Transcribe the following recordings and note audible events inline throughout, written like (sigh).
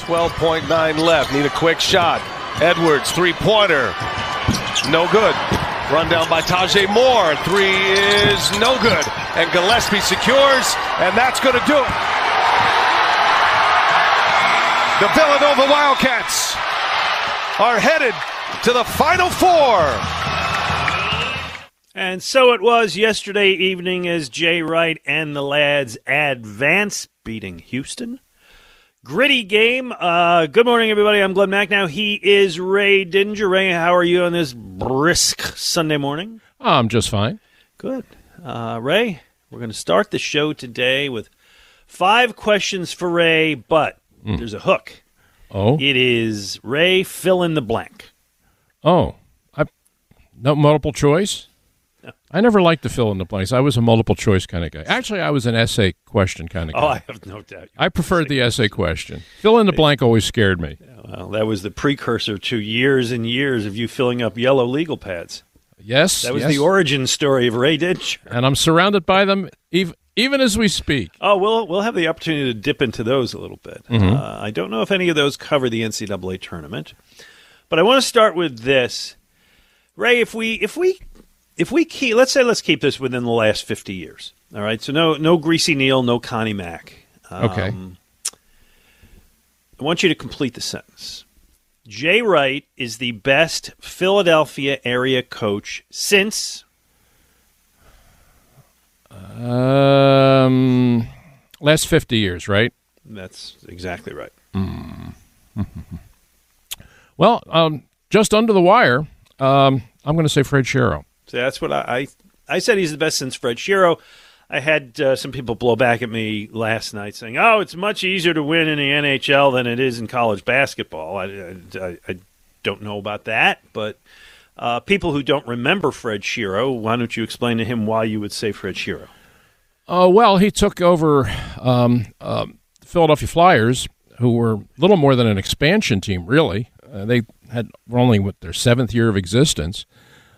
12.9 left. Need a quick shot. Edwards, three pointer. No good. Run down by Tajay Moore. Three is no good. And Gillespie secures, and that's going to do it. The Villanova Wildcats are headed to the Final Four. And so it was yesterday evening as Jay Wright and the lads advance, beating Houston. Gritty game. Uh, good morning, everybody. I'm Glen Macnow. He is Ray Didinger. Ray, how are you on this brisk Sunday morning? I'm just fine. Good. Uh, Ray, we're going to start the show today with five questions for Ray, but mm. there's a hook. Oh? It is Ray fill in the blank. Oh. I, no multiple choice? I never liked to fill in the blanks. I was a multiple choice kind of guy. Actually, I was an essay question kind of oh, guy. Oh, I have no doubt. I preferred the essay question. Fill in the blank always scared me. Yeah, well, that was the precursor to years and years of you filling up yellow legal pads. Yes. That was yes. the origin story of Ray Ditch. And I'm surrounded by them even, even as we speak. Oh, we'll, we'll have the opportunity to dip into those a little bit. Mm-hmm. Uh, I don't know if any of those cover the NCAA tournament, but I want to start with this. Ray, if we if we if we keep, let's say, let's keep this within the last fifty years. All right, so no, no Greasy Neale, no Connie Mack. Um, okay. I want you to complete the sentence. Jay Wright is the best Philadelphia area coach since. Um, last fifty years, right? That's exactly right. Mm. (laughs) well, um, just under the wire, um, I'm going to say Fred Shero. So that's what I, I, I said. He's the best since Fred Shero. I had uh, some people blow back at me last night saying, "Oh, it's much easier to win in the NHL than it is in college basketball." I, I, I don't know about that, but uh, people who don't remember Fred Shero, why don't you explain to him why you would say Fred Shero? Uh, well, he took over um, uh, Philadelphia Flyers, who were little more than an expansion team, really. Uh, they had were only with their seventh year of existence.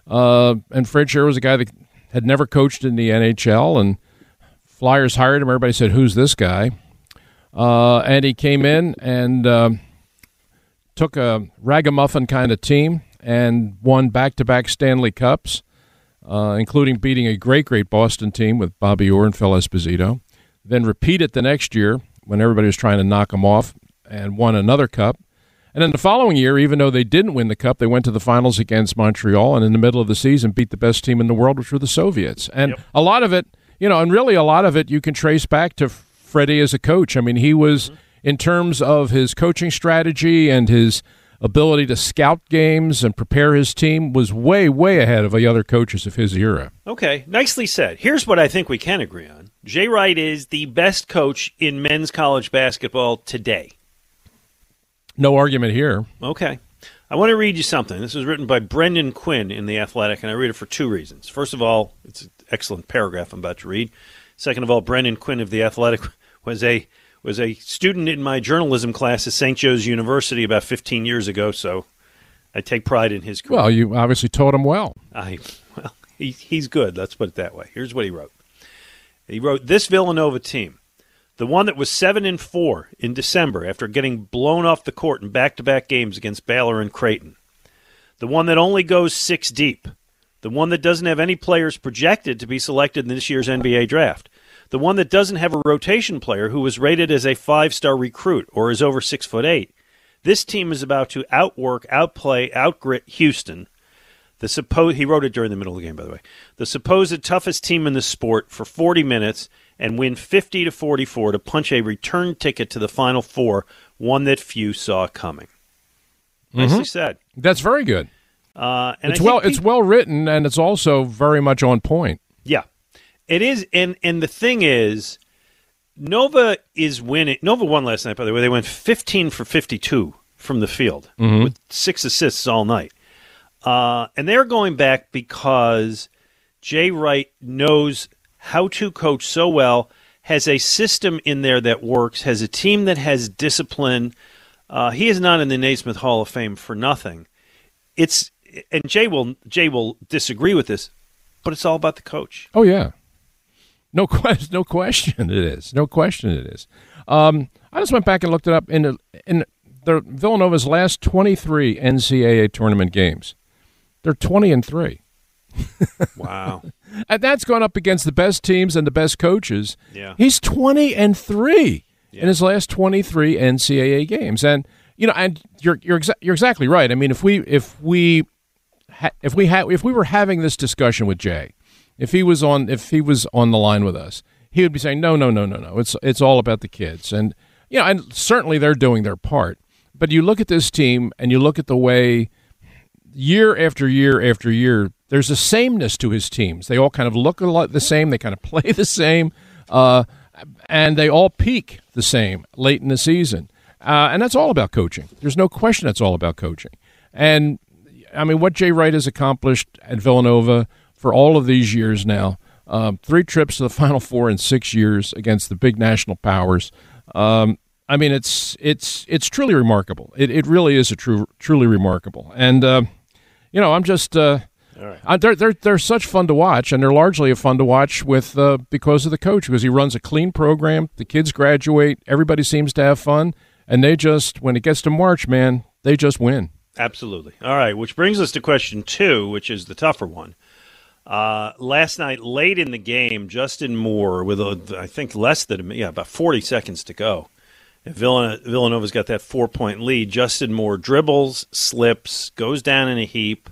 Uh, and Fred Shero was a guy that had never coached in the NHL, and Flyers hired him. Everybody said, "Who's this guy?" Uh, and he came in and uh, took a ragamuffin kind of team and won back-to-back Stanley Cups, uh, including beating a great, great Boston team with Bobby Orr and Phil Esposito. Then repeat it the next year when everybody was trying to knock him off, and won another cup. And then the following year, even though they didn't win the cup, they went to the finals against Montreal, and in the middle of the season, beat the best team in the world, which were the Soviets. And yep. a lot of it, you know, and really a lot of it, you can trace back to Freddie as a coach. I mean, he was mm-hmm. in terms of his coaching strategy and his ability to scout games and prepare his team was way, way ahead of the other coaches of his era. Okay, nicely said. Here's what I think we can agree on: Jay Wright is the best coach in men's college basketball today. No argument here. Okay. I want to read you something. This was written by Brendan Quinn in The Athletic, and I read it for two reasons. First of all, it's an excellent paragraph I'm about to read. Second of all, Brendan Quinn of The Athletic (laughs) was a was a student in my journalism class at St. Joe's University about 15 years ago, so I take pride in his career. Well, you obviously taught him well. I well, he, he's good. Let's put it that way. Here's what he wrote. He wrote this Villanova team the one that was 7 and 4 in December after getting blown off the court in back-to-back games against Baylor and Creighton. The one that only goes 6 deep. The one that doesn't have any players projected to be selected in this year's NBA draft. The one that doesn't have a rotation player who was rated as a 5-star recruit or is over 6 foot 8 This team is about to outwork, outplay, outgrit Houston. The suppo- he wrote it during the middle of the game, by the way. The supposed toughest team in the sport for 40 minutes and win 50 to 44 to punch a return ticket to the Final Four, one that few saw coming. Nicely said. That's very good. Uh, and it's well think it's well written and it's also very much on point. Yeah, it is. And and the thing is, Nova is winning. Nova won last night, by the way. They went 15 for 52 from the field with six assists all night. Uh, and they're going back because Jay Wright knows how to coach so well, has a system in there that works, has a team that has discipline. Uh, he is not in the Naismith Hall of Fame for nothing. It's and Jay will Jay will disagree with this, but it's all about the coach. Oh yeah, no (laughs) question. No question. It is. No question. It is. Um, I just went back and looked it up in the, in the Villanova's last twenty three NCAA tournament games. They're twenty and three. (laughs) Wow. And that's gone up against the best teams and the best coaches. Yeah. He's 20 and 3 in his last 23 NCAA games. And you know, and you're you're exa- you're exactly right. I mean, if we if we ha- if we had if we were having this discussion with Jay, if he was on if he was on the line with us, he would be saying, "No, no, no, no, no. It's it's all about the kids." And you know, and certainly they're doing their part. But you look at this team and you look at the way year after year after year, there's a sameness to his teams. They all kind of look a lot the same. They kind of (laughs) play the same, uh, and they all peak the same late in the season. Uh, and that's all about coaching. There's no question that's all about coaching. And I mean, what Jay Wright has accomplished at Villanova for all of these years now. Um, three trips to the (laughs) Final Four in six years against the big national powers. Um, I mean, it's it's it's truly remarkable. It it really is a true truly remarkable. And uh, you know, I'm just uh, uh, they're they're they're such fun to watch, and they're largely a fun to watch with uh, because of the coach because he runs a clean program. The kids graduate, everybody seems to have fun, and they just when it gets to March, man, they just win. Absolutely. All right, which brings us to question two, which is the tougher one. Uh, last night, late in the game, Justin Moore, with a, I think less than yeah, about forty seconds to go, and Villan- Villanova's got that four point lead. Justin Moore dribbles, slips, goes down in a heap.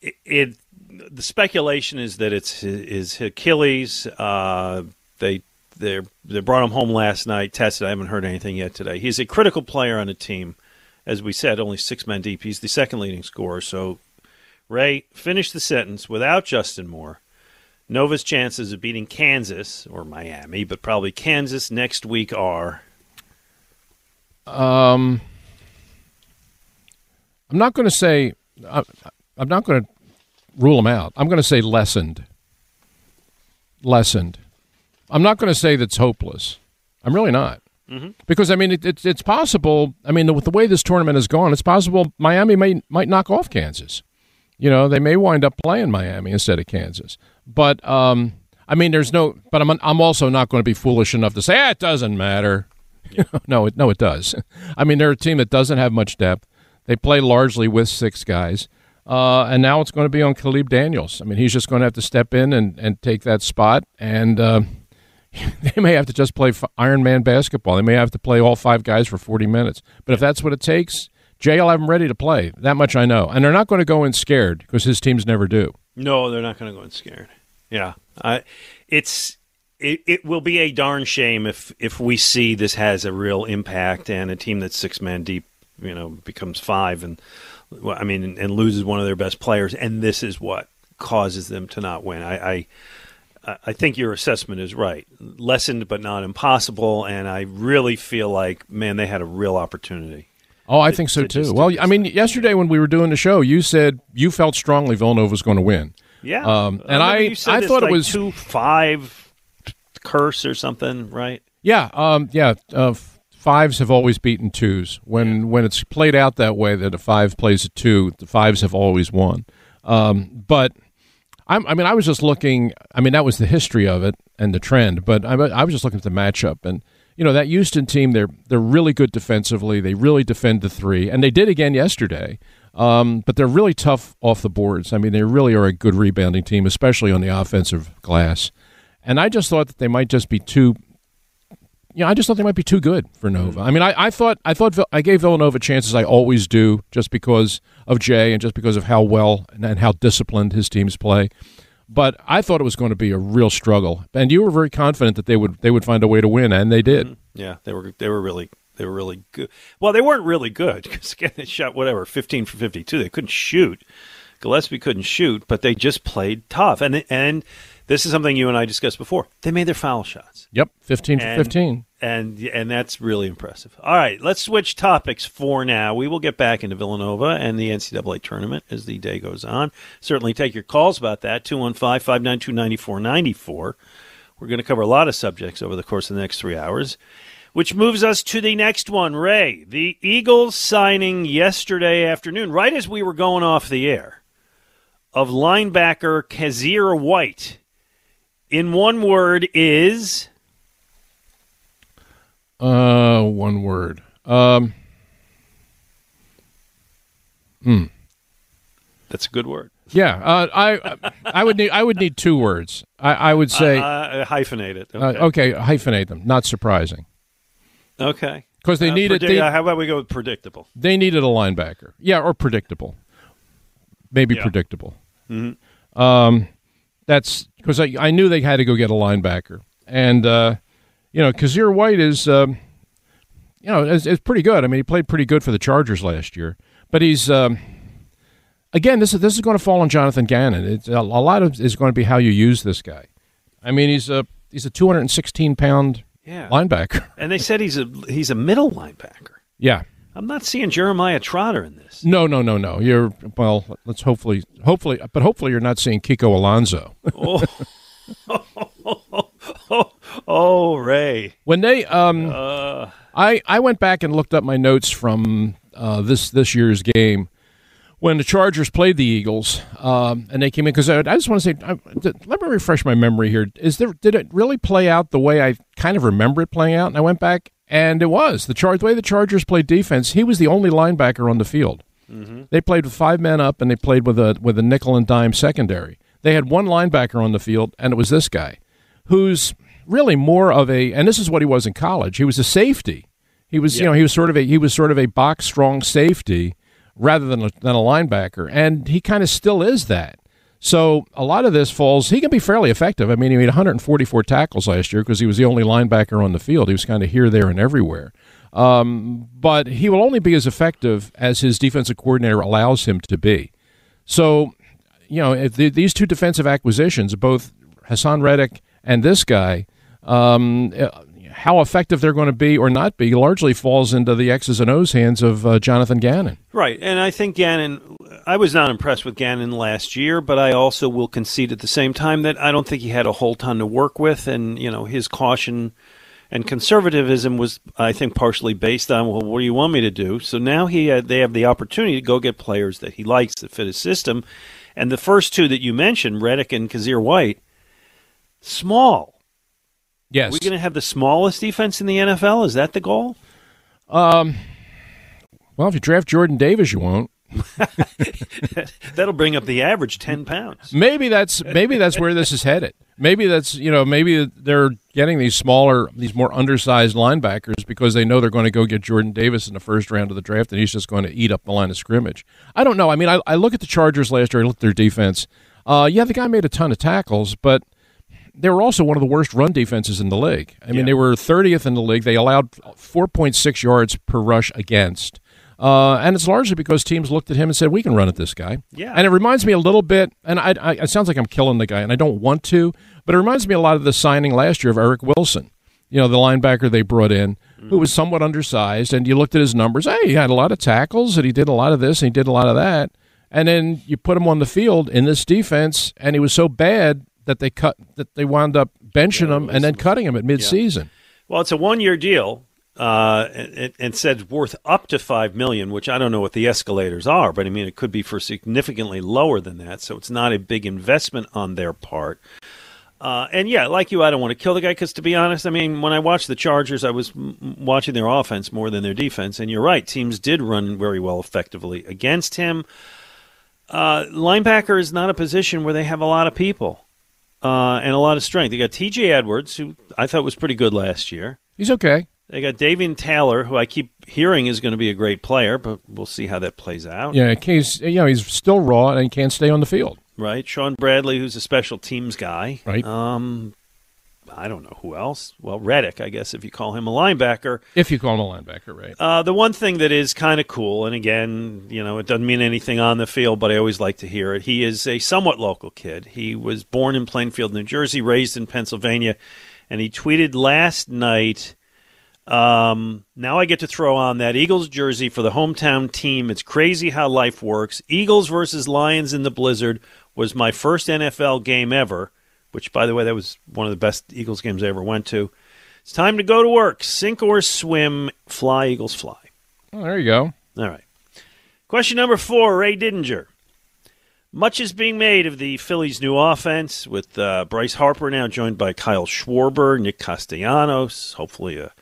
It, it the speculation is that it's his, his Achilles. Uh, they they they brought him home last night, tested. I haven't heard anything yet today. He's a critical player on the team as we said, only six men deep. He's the second leading scorer. So, Ray, finish the sentence. Without Justin Moore, Nova's chances of beating Kansas or Miami, but probably Kansas next week are. Um, I'm not going to say I, I'm not going to rule them out. I'm going to say lessened. Lessened. I'm not going to say that's hopeless. I'm really not. Because I mean, it, it's it's possible. I mean, with the way this tournament has gone, it's possible Miami may might knock off Kansas. You know, they may wind up playing Miami instead of Kansas. But um, I mean, there's no. But I'm I'm also not going to be foolish enough to say ah, it doesn't matter. (laughs) no, it no, it does. I mean, they're a team that doesn't have much depth. They play largely with six guys. Uh, and now it's going to be on Caleb Daniels. I mean, he's just going to have to step in and, and take that spot. And uh, (laughs) they may have to just play Iron Man basketball. They may have to play all five guys for 40 minutes. But if that's what it takes, Jay will have them ready to play. That much I know. And they're not going to go in scared because his teams never do. No, they're not going to go in scared. Yeah, I, it's it, it will be a darn shame if if we see this has a real impact and a team that's six man deep, you know, becomes five and well, I mean, and, loses one of their best players, and this is what causes them to not win. I. I I think your assessment is right. Lessened, but not impossible. And I really feel like, man, they had a real opportunity. Oh, I to- think so to too. Well, I mean, yesterday when we were doing the show, you said you felt strongly Villanova was going to win. Yeah. Um, and I- I this, thought it was- two five curse or something, right? Yeah, um, yeah. Uh, fives have always beaten twos. When when it's played out that way, that a five plays a two, the fives have always won. Um, but I'm, I mean, I was just looking. I mean, that was the history of it and the trend. But I, I was just looking at the matchup, and you know that Houston team. They're they're really good defensively. They really defend the three, and they did again yesterday. Um, but they're really tough off the boards. I mean, they really are a good rebounding team, especially on the offensive glass. And I just thought that they might just be too you know, I just thought they might be too good for Nova. I mean, I, I thought I thought I gave Villanova chances. I always do, just because of Jay and just because of how well and how disciplined his teams play. But I thought it was going to be a real struggle, and you were very confident that they would they would find a way to win, and they did. Mm-hmm. Yeah, they were they were really they were really good. Well, they weren't really good because again (laughs) they shot whatever fifteen for fifty two. They couldn't shoot. Gillespie couldn't shoot, but they just played tough. And and this is something you and I discussed before. They made their foul shots. Yep, fifteen for And- fifteen. and and that's really impressive. All right, let's switch topics for now. We will get back into Villanova and the NCAA tournament as the day goes on. Certainly take your calls about that 215-592-9494. We're going to cover a lot of subjects over the course of the next 3 hours. Which moves us to the next one, Ray. The Eagles signing yesterday afternoon, right as we were going off the air, of linebacker Kyzir White. In one word, is Uh, one word. Um, that's a good word. yeah, uh, I I would need I would need two words. I, I would say uh, hyphenate it. uh, okay, hyphenate them. Not surprising Okay. because they Uh, needed predict- they, uh, how about we go with predictable? they needed a linebacker. Yeah, or predictable. Maybe Yeah. predictable. Um, that's because I, I knew they had to go get a linebacker, and uh, you know, Kyzir White is um, you know is, is pretty good. I mean, he played pretty good for the Chargers last year, but he's um, again this is this is going to fall on Jonathan Gannon. It's a, a lot of is going to be how you use this guy. I mean, he's a he's a 216 pound Yeah. linebacker. And they said he's a he's a middle linebacker. Yeah. I'm not seeing Jeremiah Trotter in this. No, no, no, no. You're well. Let's hopefully, hopefully, but hopefully you're not seeing Kiko Alonso. oh, (laughs) oh, Ray. When they, um, Uh, I I went back and looked up my notes from uh, this this year's game when the Chargers played the Eagles, um, and they came in because I, I just want to say, I, let me refresh my memory here. Is there did it really play out the way I kind of remember it playing out? And I went back, and it was the Char- the way the Chargers played defense. He was the only linebacker on the field. They played with five men up, and they played with a with a nickel and dime secondary. They had one linebacker on the field, and it was this guy, who's really more of a. And this is what he was in college. He was a safety. He was, you know, he was sort of a he was sort of a box strong safety rather than a, than a linebacker, and he kind of still is that. So a lot of this falls. He can be fairly effective. I mean, he made 144 tackles last year because he was the only linebacker on the field. He was kind of here, there, and everywhere. Um, but he will only be as effective as his defensive coordinator allows him to be. So, you know, the, these two defensive acquisitions, both Haason Reddick and this guy, um, how effective they're going to be or not be largely falls into the X's and O's hands of uh, Jonathan Gannon. right. And I think Gannon, I was not impressed with Gannon last year, but I also will concede at the same time that I don't think he had a whole ton to work with. And, you know, his caution and conservatism was, I think, partially based on, well, what do you want me to do? So now he had, they have the opportunity to go get players that he likes that fit his system. And the first two that you mentioned, Reddick and Kyzir White, small. Yes. Are we going to have the smallest defense in the NFL? Is that the goal? well, if you draft Jordan Davis, you won't. (laughs) That'll bring up the average 10 pounds. Maybe that's maybe that's where this is headed. Maybe that's you know maybe they're getting these smaller, these more undersized linebackers because they know they're going to go get Jordan Davis in the first round of the draft, and he's just going to eat up the line of scrimmage. I don't know. I mean, I, I look at the Chargers last year. I look at their defense. Uh, yeah, the guy made a ton of tackles, but they were also one of the worst run defenses in the league. I mean, Yeah. they were 30th in the league. They allowed 4.6 yards per rush against. Uh, and it's largely because teams looked at him and said, "We can run at this guy." Yeah. And it reminds me a little bit, and I, I, it sounds like I'm killing the guy, and I don't want to, but it reminds me a lot of the signing last year of Eric Wilson. You know, the linebacker they brought in, who was somewhat undersized, and you looked at his numbers. Hey, he had a lot of tackles, and he did a lot of this, and he did a lot of that. And then you put him on the field in this defense, and he was so bad that they cut that they wound up benching him and then cutting him at midseason. Well, it's a one-year deal, uh, and, and said worth up to five million, which I don't know what the escalators are, but I mean it could be for significantly lower than that. So it's not a big investment on their part. Uh, and yeah, like you, I don't want to kill the guy because, to be honest, I mean, when I watched the Chargers, I was m- watching their offense more than their defense. And you're right, teams did run very well effectively against him. Uh, linebacker is not a position where they have a lot of people uh, and a lot of strength. They got T.J. Edwards, who I thought was pretty good last year. He's okay. They got Davion Taylor, who I keep hearing is going to be a great player, but we'll see how that plays out. Yeah, he's you know he's still raw and he can't stay on the field. Right. Shaun Bradley, who's a special teams guy. Right. Um, I don't know who else. Well, Reddick, I guess, if you call him a linebacker. If you call him a linebacker, right. Uh, the one thing that is kind of cool, and again, you know, it doesn't mean anything on the field, but I always like to hear it. He is a somewhat local kid. He was born in Plainfield, New Jersey, raised in Pennsylvania, and he tweeted last night. Um, now I get to throw on that Eagles jersey for the hometown team. It's crazy how life works. Eagles versus Lions in the Blizzard was my first NFL game ever, which, by the way, that was one of the best Eagles games I ever went to. It's time to go to work. Sink or swim, fly, Eagles, fly. Oh, there you go. All right. Question number four Ray Didinger. Much is being made of the Phillies' new offense, with uh, Bryce Harper now joined by Kyle Schwarber, Nick Castellanos, hopefully a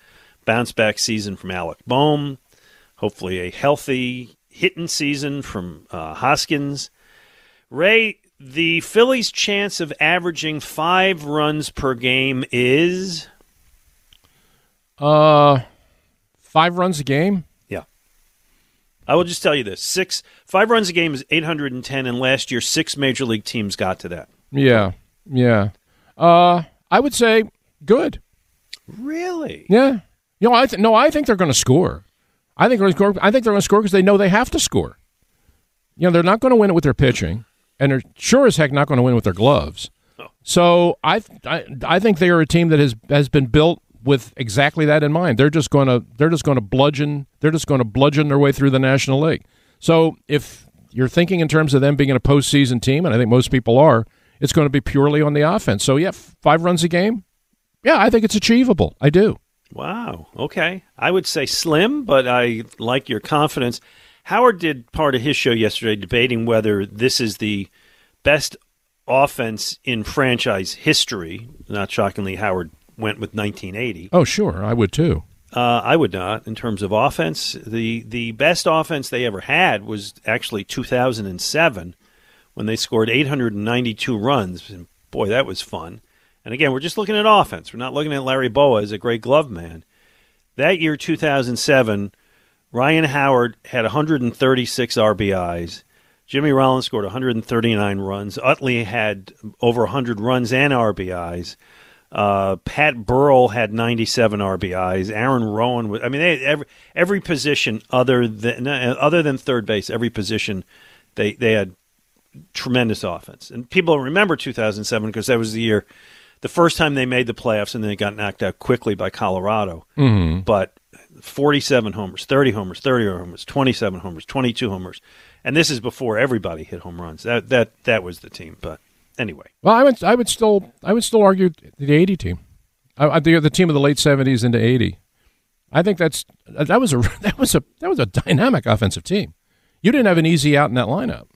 bounce back season from Alec Bohm, hopefully a healthy hitting season from uh, Hoskins. Ray, the Phillies' chance of averaging five runs per game is. Uh, five runs a game. Yeah. I will just tell you this: six, five runs a game is 810, and last year six major league teams got to that. Yeah, yeah. Uh, I would say good. Really? Yeah. You know, I th- no, I think they're going to score. I think they're going to score. I think they're going to score because they know they have to score. You know, they're not going to win it with their pitching, and they're sure as heck not going to win with their gloves. Oh. So I, I, I think they are a team that has has been built with exactly that in mind. They're just going to they're just going to bludgeon they're just going to bludgeon their way through the National League. So if you're thinking in terms of them being a postseason team, and I think most people are, it's going to be purely on the offense. So yeah, five runs a game. Yeah, I think it's achievable. I do. Wow. Okay. I would say slim, but I like your confidence. Howard did part of his show yesterday debating whether this is the best offense in franchise history. Not shockingly, Howard went with 1980. Oh, sure, I would too. Uh, I would not. In terms of offense, the the best offense they ever had was actually 2007 when they scored 892 runs. And boy, that was fun. And again, we're just looking at offense. We're not looking at Larry Bowa as a great glove man. That year, 2007, Ryan Howard had 136 RBIs. Jimmy Rollins scored 139 runs. Utley had over 100 runs and RBIs. Uh, Pat Burrell had 97 RBIs. Aaron Rowand was. I mean, they every every position other than other than third base, every position they they had tremendous offense. And people remember 2007 because that was the year, the first time they made the playoffs, and then they got knocked out quickly by Colorado. Mm-hmm. But 47 homers, 30 homers, 30 homers, 27 homers, 22 homers, and this is before everybody hit home runs. That that that was the team. But anyway, Well, I would I would still I would still argue the eighty team, I, the the team of the late seventies into eighty. I think that's that was a (laughs) that was a that was a dynamic offensive team. You didn't have an easy out in that lineup.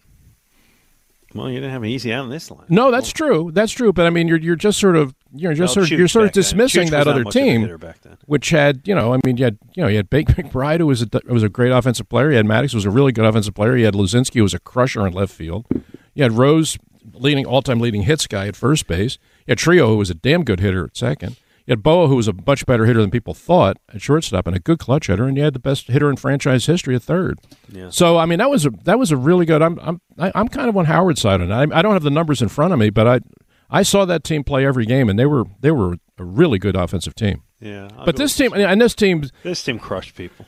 Well, you didn't have an easy out in this line. No, that's true. That's true. But I mean, you're you're just sort of you're just Well, sort of you're sort of dismissing that other much of a team, hitter back then. which had you know I mean you had you know you had Bake McBride who was a was a great offensive player. You had Maddox who was a really good offensive player. You had Luzinski who was a crusher in left field. You had Rose leading all time leading hits guy at first base. You had Trillo who was a damn good hitter at second. You had Bowa who was a much better hitter than people thought at shortstop and a good clutch hitter. And you had the best hitter in franchise history at third. Yeah. So I mean that was a that was a really good. I'm I'm I- I'm kind of on Howard's side on it. I, I don't have the numbers in front of me, but I I saw that team play every game, and they were they were a really good offensive team. Yeah, I'll But this team and this team this team crushed people.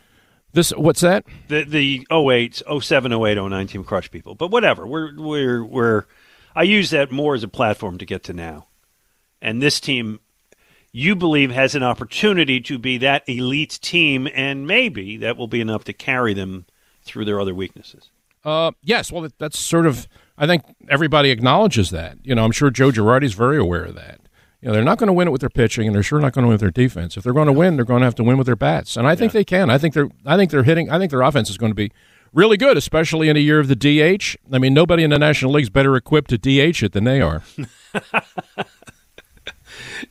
this what's that? The the 08, 07, 08, 09 team crushed people. But whatever. We're we're we're I use that more as a platform to get to now. And this team you believe has an opportunity to be that elite team and maybe that will be enough to carry them through their other weaknesses. Uh, yes. Well, that- that's sort of. I think everybody acknowledges that. You know, I'm sure Joe Girardi's very aware of that. You know, they're not going to win it with their pitching, and they're sure not going to win with their defense. If they're going to win, they're going to have to win with their bats, and I think they can. I think they're. I think they're hitting. I think their offense is going to be really good, especially in a year of the DH. I mean, nobody in the National League's better equipped to DH it than they are. (laughs)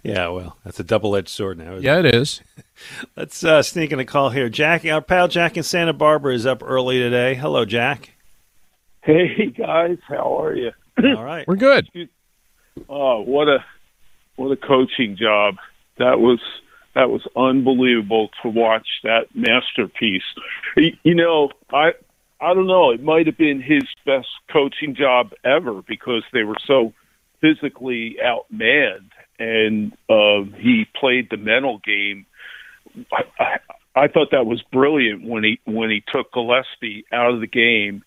Yeah, well, that's a double-edged sword now. Isn't yeah, it is. (laughs) Let's uh, sneak in a call here. Jack, our pal Jack in Santa Barbara is up early today. Hello, Jack. Hey guys, how are you? All right. We're good. Oh, what a what a coaching job! That was that was unbelievable to watch that masterpiece. You know, I I don't know. It might have been his best coaching job ever because they were so physically outmanned, and uh, he played the mental game. I, I, I thought that was brilliant when he when he took Gillespie out of the game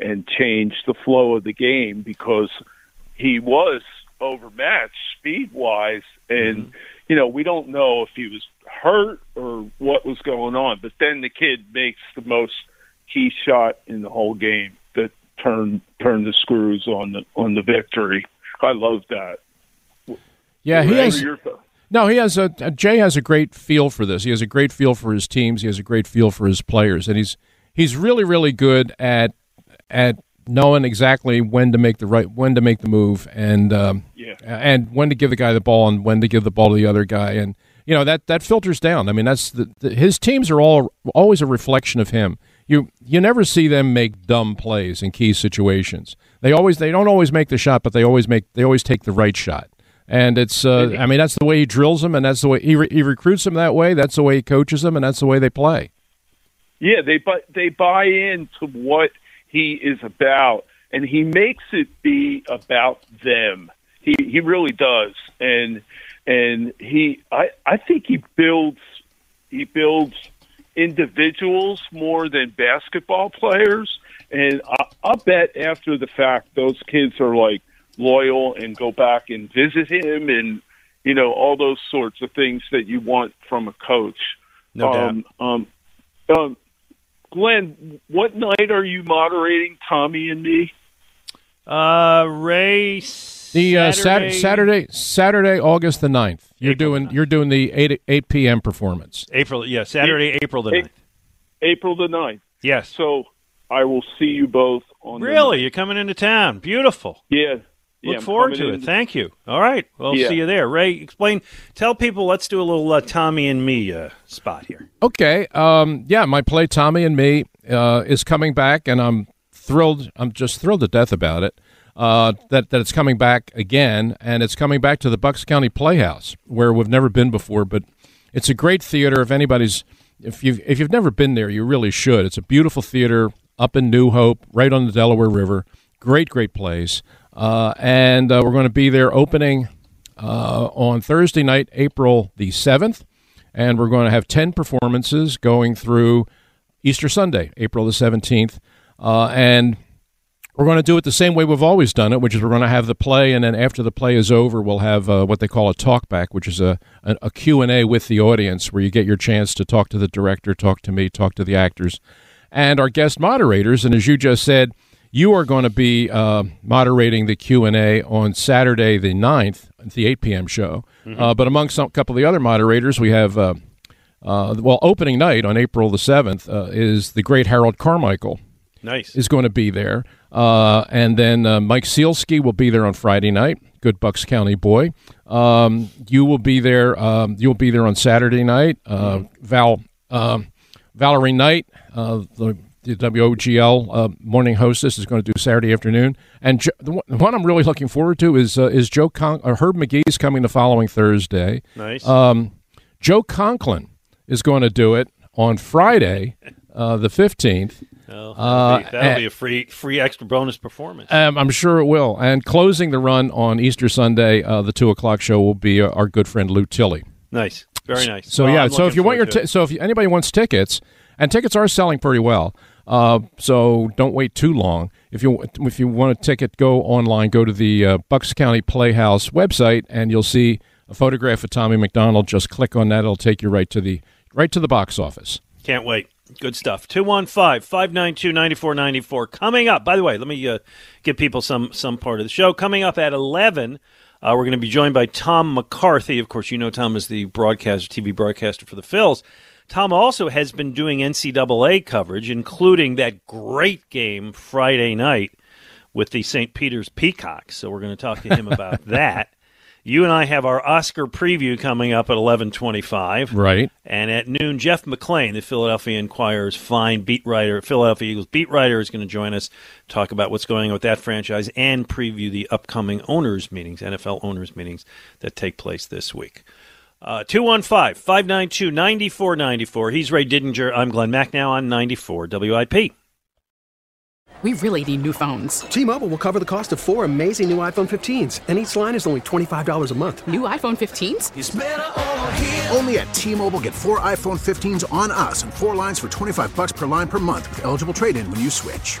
and changed the flow of the game because he was overmatched speed wise and mm-hmm. you know we don't know if he was hurt or what was going on but then the kid makes the most key shot in the whole game that turned turned the screws on the on the victory i love that yeah he has no he has a jay has a great feel for this he has a great feel for his teams he has a great feel for his players and he's he's really really good at at knowing exactly when to make the right when to make the move and um, yeah. and when to give the guy the ball and when to give the ball to the other guy and you know that that filters down. I mean that's the, the, his teams are all always a reflection of him. You you never see them make dumb plays in key situations. They always they don't always make the shot, but they always make they always take the right shot. And it's uh, I mean that's the way he drills them, and that's the way he re- he recruits them that way. That's the way he coaches them, and that's the way they play. Yeah, they but they buy into what he is about, and he makes it be about them. He he really does, and and he I I think he builds he builds individuals more than basketball players, and I, I'll bet after the fact those kids are like loyal and go back and visit him and you know all those sorts of things that you want from a coach. No um, doubt. Um, um, Glenn, what night are you moderating Tommy and me? Uh, Ray. The uh, Saturday, Saturday, Saturday, August the 9th. You're April doing 9th. you're doing the eight eight p.m. performance. April. Yeah, Saturday, April the 9th. April the 9th. Yes. So I will see you both on the Really, you're coming into town. Beautiful. Yeah. Yeah, Look I'm forward coming to in- it. Thank you. All right. We'll Yeah. see you there. Ray, explain. Tell people. Let's do a little uh, Tommy and me uh, spot here. Okay. Um, yeah, my play Tommy and Me uh, is coming back, and I'm thrilled. I'm just thrilled to death about it. Uh, that that it's coming back again, and it's coming back to the Bucks County Playhouse, where we've never been before. But it's a great theater. If anybody's if you if you've never been there, you really should. It's a beautiful theater up in New Hope, right on the Delaware River. Great, great place. Uh, and uh, we're going to be there opening uh, on Thursday night, April the seventh and we're going to have 10 performances going through Easter Sunday, April the 17th. Uh, and we're going to do it the same way we've always done it, which is we're going to have the play, and then after the play is over, we'll have uh, what they call a talkback, which is a, a, a Q&A with the audience where you get your chance to talk to the director, talk to me, talk to the actors, and our guest moderators. And as you just said, you are going to be uh, moderating the q&a on saturday the 9th at the 8 p.m show. Uh, but among some couple of the other moderators we have uh, uh, well opening night on april the 7th uh, is the great harold carmichael Nice. is going to be there. Uh, and then uh, mike sielski will be there on friday night good bucks county boy. Um, you will be there um, you'll be there on saturday night. Uh, val um, valerie knight uh, the the WOGL uh, morning hostess is going to do Saturday afternoon, and jo- the, one, the one I'm really looking forward to is uh, is Joe Con- uh, Herb McGee's coming the following Thursday. Nice. Um, Joe Conklin is going to do it on Friday, uh, the fifteenth. Oh, that'll, uh, be, that'll be a free free extra bonus performance. Um, I'm sure it will. And closing the run on Easter Sunday, uh, the two o'clock show will be uh, our good friend Lou Tilley. nice. Very nice. So Well, yeah, so if you want your forward to ti- it. so if anybody wants tickets, and tickets are selling pretty well. Uh, so don't wait too long. If you if you want a ticket, go online. Go to the uh, Bucks County Playhouse website, and you'll see a photograph of Tommy McDonald. Just click on that; it'll take you right to the right to the box office. Can't wait. Good stuff. 215 592 9494. Coming up, by the way, let me uh, give people some, some part of the show. Coming up at 11, uh, we're going to be joined by Tom McCarthy. Of course, you know Tom is the broadcaster, TV broadcaster for the Phils. Tom also has been doing NCAA coverage, including that great game Friday night with the St. Peter's Peacocks. So we're going to talk to him about (laughs) that. You and I have our Oscar preview coming up at 1125. Right. And at noon, Jeff McLane, the Philadelphia Inquirer's fine beat writer, Philadelphia Eagles beat writer, is going to join us, talk about what's going on with that franchise, and preview the upcoming owners' meetings, NFL owners' meetings that take place this week. Uh, 215 592 9494. He's Ray Didinger. I'm Glen Macnow on 94 WIP. We really need new phones. T-Mobile will cover the cost of four amazing new iPhone 15s, and each line is only $25 a month. New iPhone 15s? Only at T-Mobile get four iPhone 15s on us and four lines for 25 bucks per line per month with eligible trade-in when you switch.